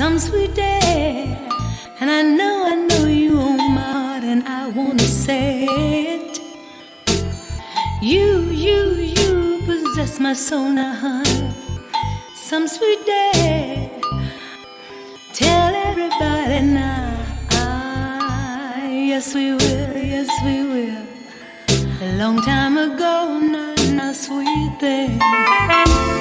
Some sweet day, and I know, I know you on my heart, and I wanna say it. You, you, you possess my soul now, honey. Some sweet day, tell everybody now. Ah, yes, we will, yes, we will. A long time ago, now, now, sweet thing.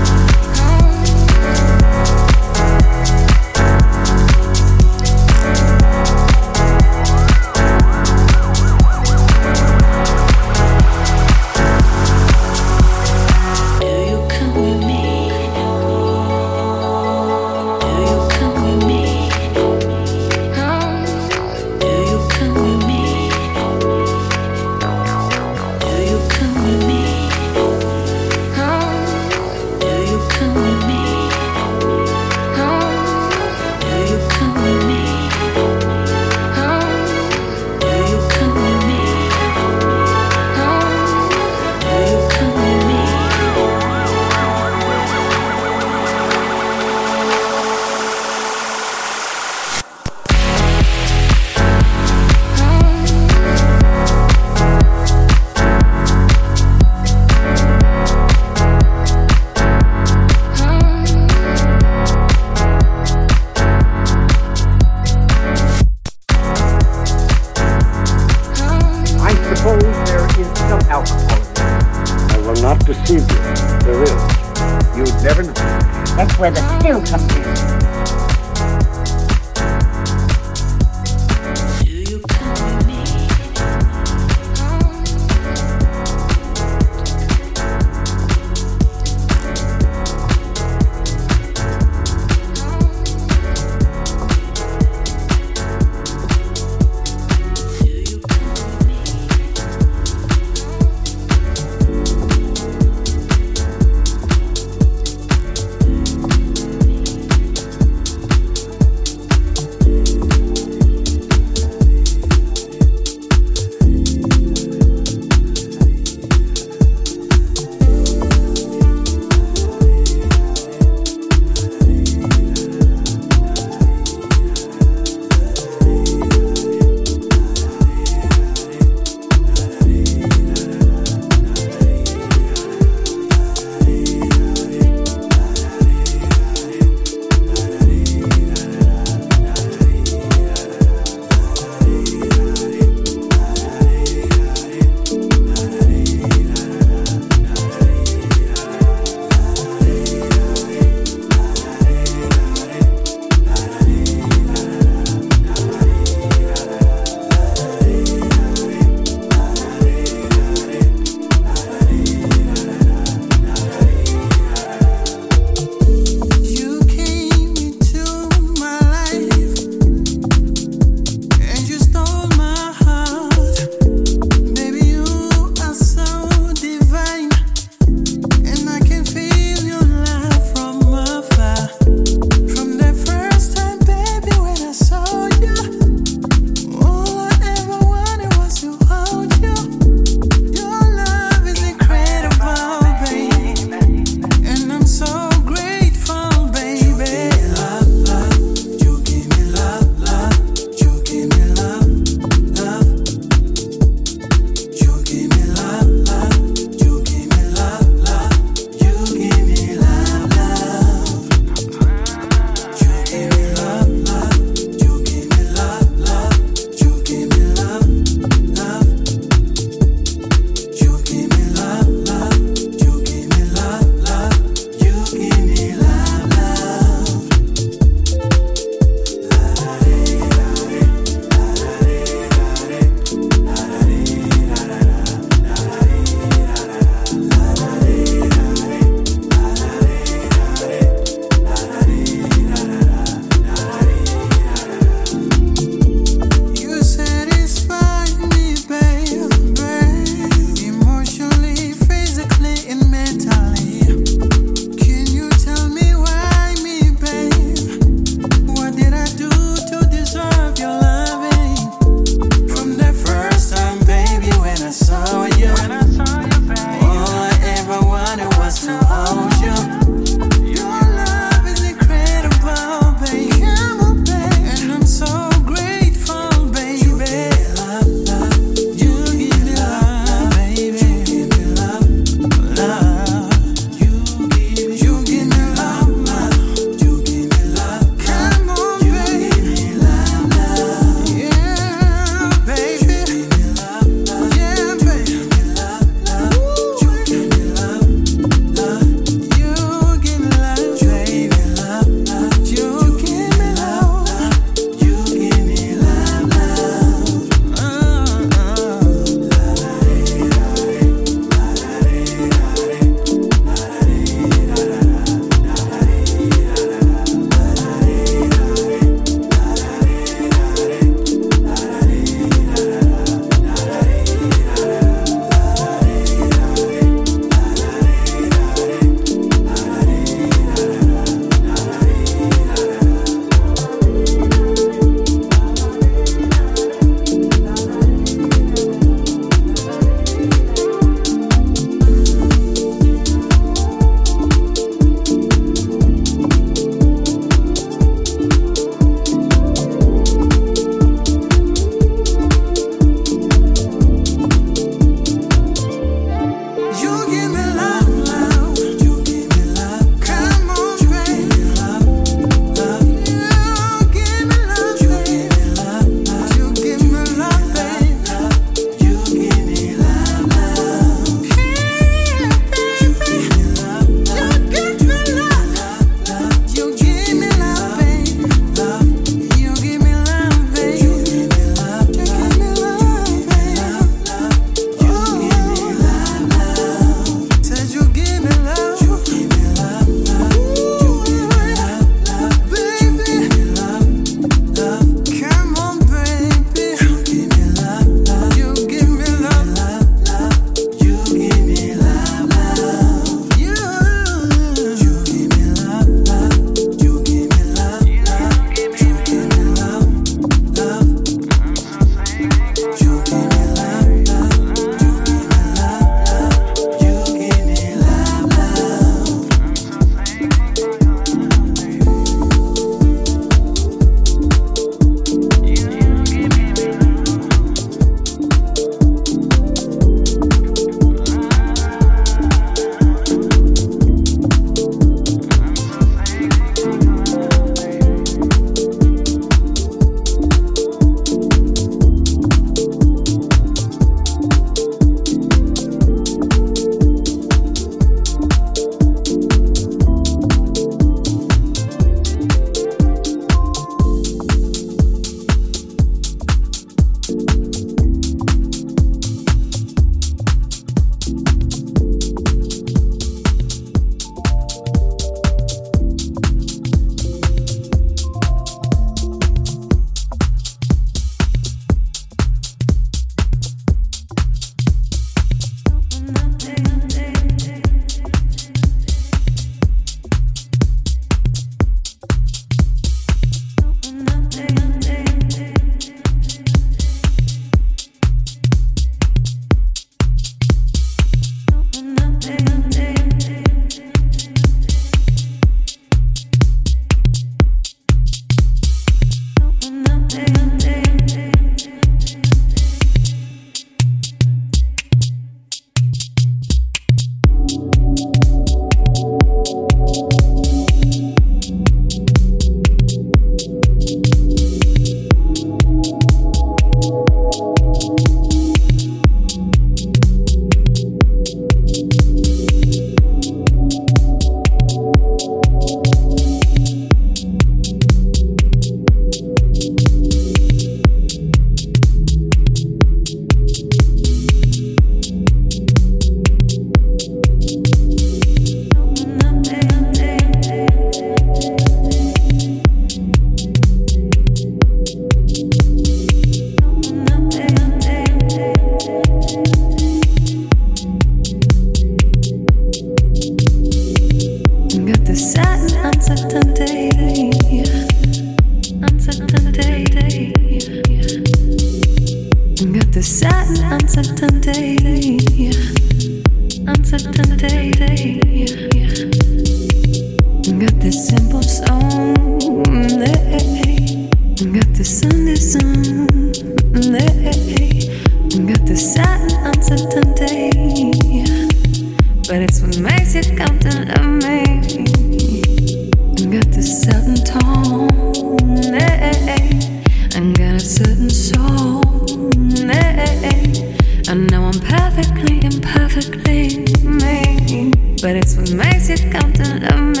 But it's what makes you come to love me.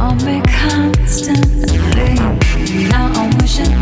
on me constantly. Now I'm wishing.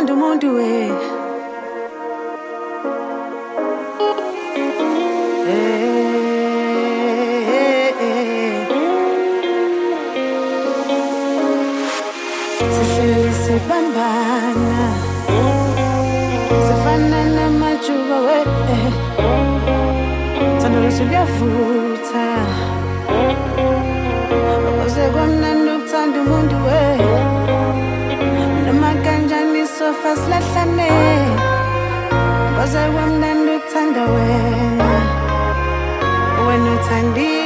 mundo mundo é. é, é, é. Sisilisi bambana sifanana majuba we thando lethu sofa silahlane koze kwamnandi uthanda wena wena uthandi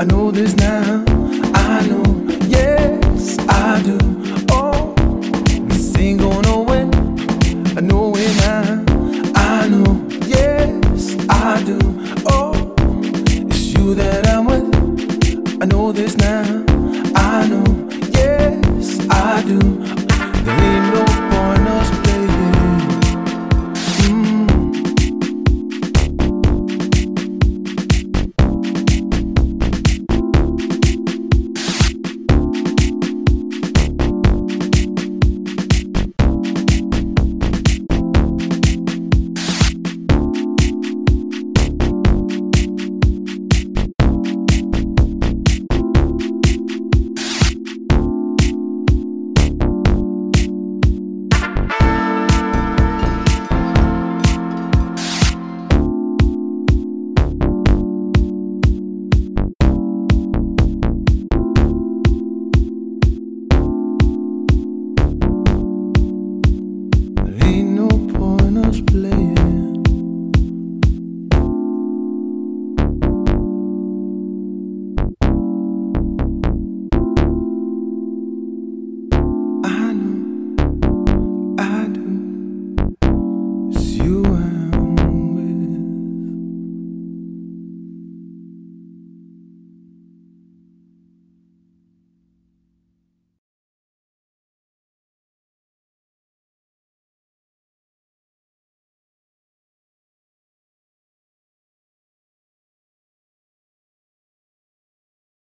I know this now.